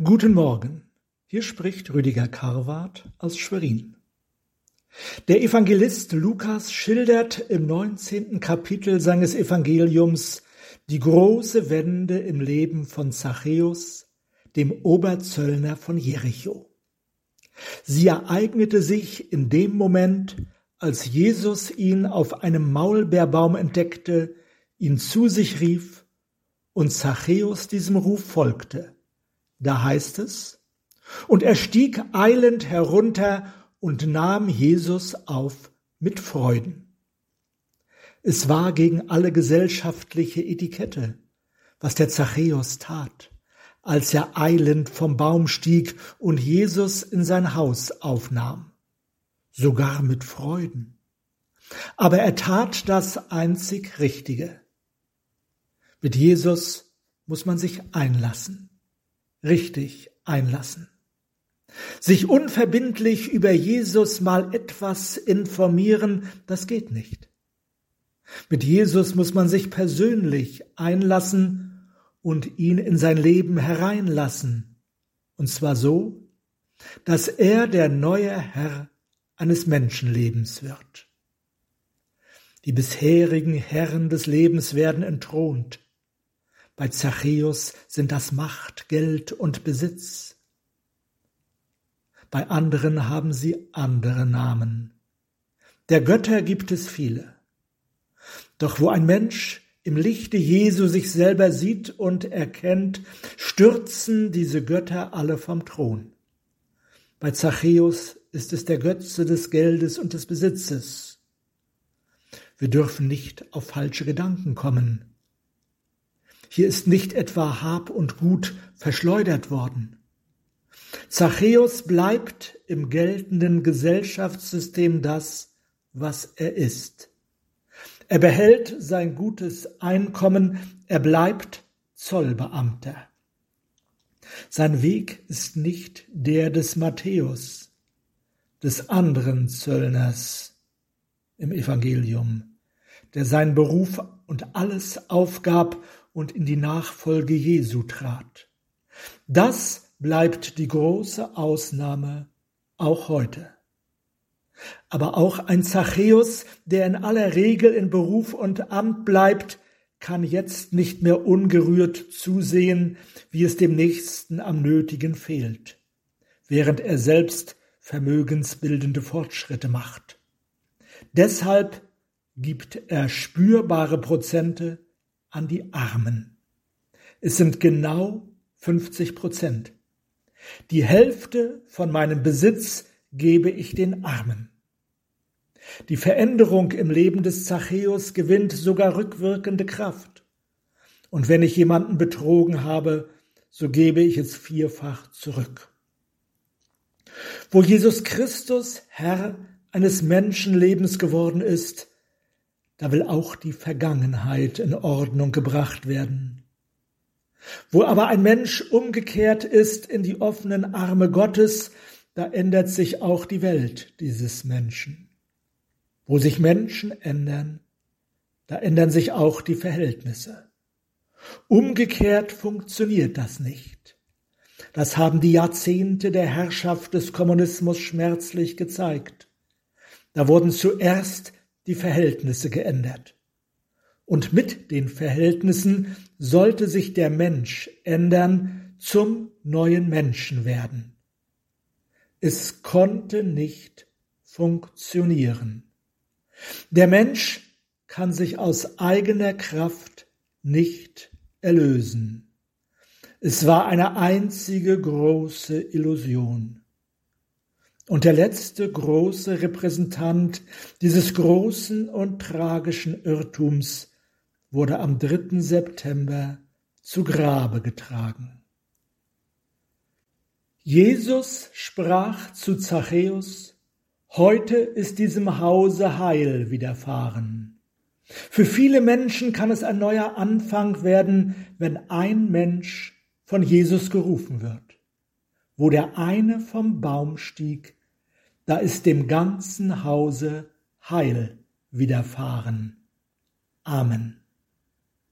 Guten Morgen, hier spricht Rüdiger Karwart aus Schwerin. Der Evangelist Lukas schildert im neunzehnten Kapitel seines Evangeliums die große Wende im Leben von Zachäus, dem Oberzöllner von Jericho. Sie ereignete sich in dem Moment, als Jesus ihn auf einem Maulbeerbaum entdeckte, ihn zu sich rief und Zachäus diesem Ruf folgte. Da heißt es, und er stieg eilend herunter und nahm Jesus auf mit Freuden. Es war gegen alle gesellschaftliche Etikette, was der Zachäus tat, als er eilend vom Baum stieg und Jesus in sein Haus aufnahm, sogar mit Freuden. Aber er tat das einzig Richtige. Mit Jesus muss man sich einlassen richtig einlassen. Sich unverbindlich über Jesus mal etwas informieren, das geht nicht. Mit Jesus muss man sich persönlich einlassen und ihn in sein Leben hereinlassen, und zwar so, dass er der neue Herr eines Menschenlebens wird. Die bisherigen Herren des Lebens werden entthront, bei Zachäus sind das Macht, Geld und Besitz. Bei anderen haben sie andere Namen. Der Götter gibt es viele. Doch wo ein Mensch im Lichte Jesu sich selber sieht und erkennt, stürzen diese Götter alle vom Thron. Bei Zachäus ist es der Götze des Geldes und des Besitzes. Wir dürfen nicht auf falsche Gedanken kommen. Hier ist nicht etwa Hab und Gut verschleudert worden. Zachäus bleibt im geltenden Gesellschaftssystem das, was er ist. Er behält sein gutes Einkommen, er bleibt Zollbeamter. Sein Weg ist nicht der des Matthäus, des anderen Zöllners im Evangelium, der seinen Beruf und alles aufgab und in die Nachfolge Jesu trat. Das bleibt die große Ausnahme auch heute. Aber auch ein Zachäus, der in aller Regel in Beruf und Amt bleibt, kann jetzt nicht mehr ungerührt zusehen, wie es dem Nächsten am Nötigen fehlt, während er selbst vermögensbildende Fortschritte macht. Deshalb gibt er spürbare Prozente an die Armen. Es sind genau 50 Prozent. Die Hälfte von meinem Besitz gebe ich den Armen. Die Veränderung im Leben des Zachäus gewinnt sogar rückwirkende Kraft. Und wenn ich jemanden betrogen habe, so gebe ich es vierfach zurück. Wo Jesus Christus Herr eines Menschenlebens geworden ist, da will auch die Vergangenheit in Ordnung gebracht werden. Wo aber ein Mensch umgekehrt ist in die offenen Arme Gottes, da ändert sich auch die Welt dieses Menschen. Wo sich Menschen ändern, da ändern sich auch die Verhältnisse. Umgekehrt funktioniert das nicht. Das haben die Jahrzehnte der Herrschaft des Kommunismus schmerzlich gezeigt. Da wurden zuerst die Verhältnisse geändert. Und mit den Verhältnissen sollte sich der Mensch ändern, zum neuen Menschen werden. Es konnte nicht funktionieren. Der Mensch kann sich aus eigener Kraft nicht erlösen. Es war eine einzige große Illusion. Und der letzte große Repräsentant dieses großen und tragischen Irrtums wurde am 3. September zu Grabe getragen. Jesus sprach zu Zachäus, Heute ist diesem Hause Heil widerfahren. Für viele Menschen kann es ein neuer Anfang werden, wenn ein Mensch von Jesus gerufen wird. Wo der eine vom Baum stieg, da ist dem ganzen Hause Heil widerfahren. Amen.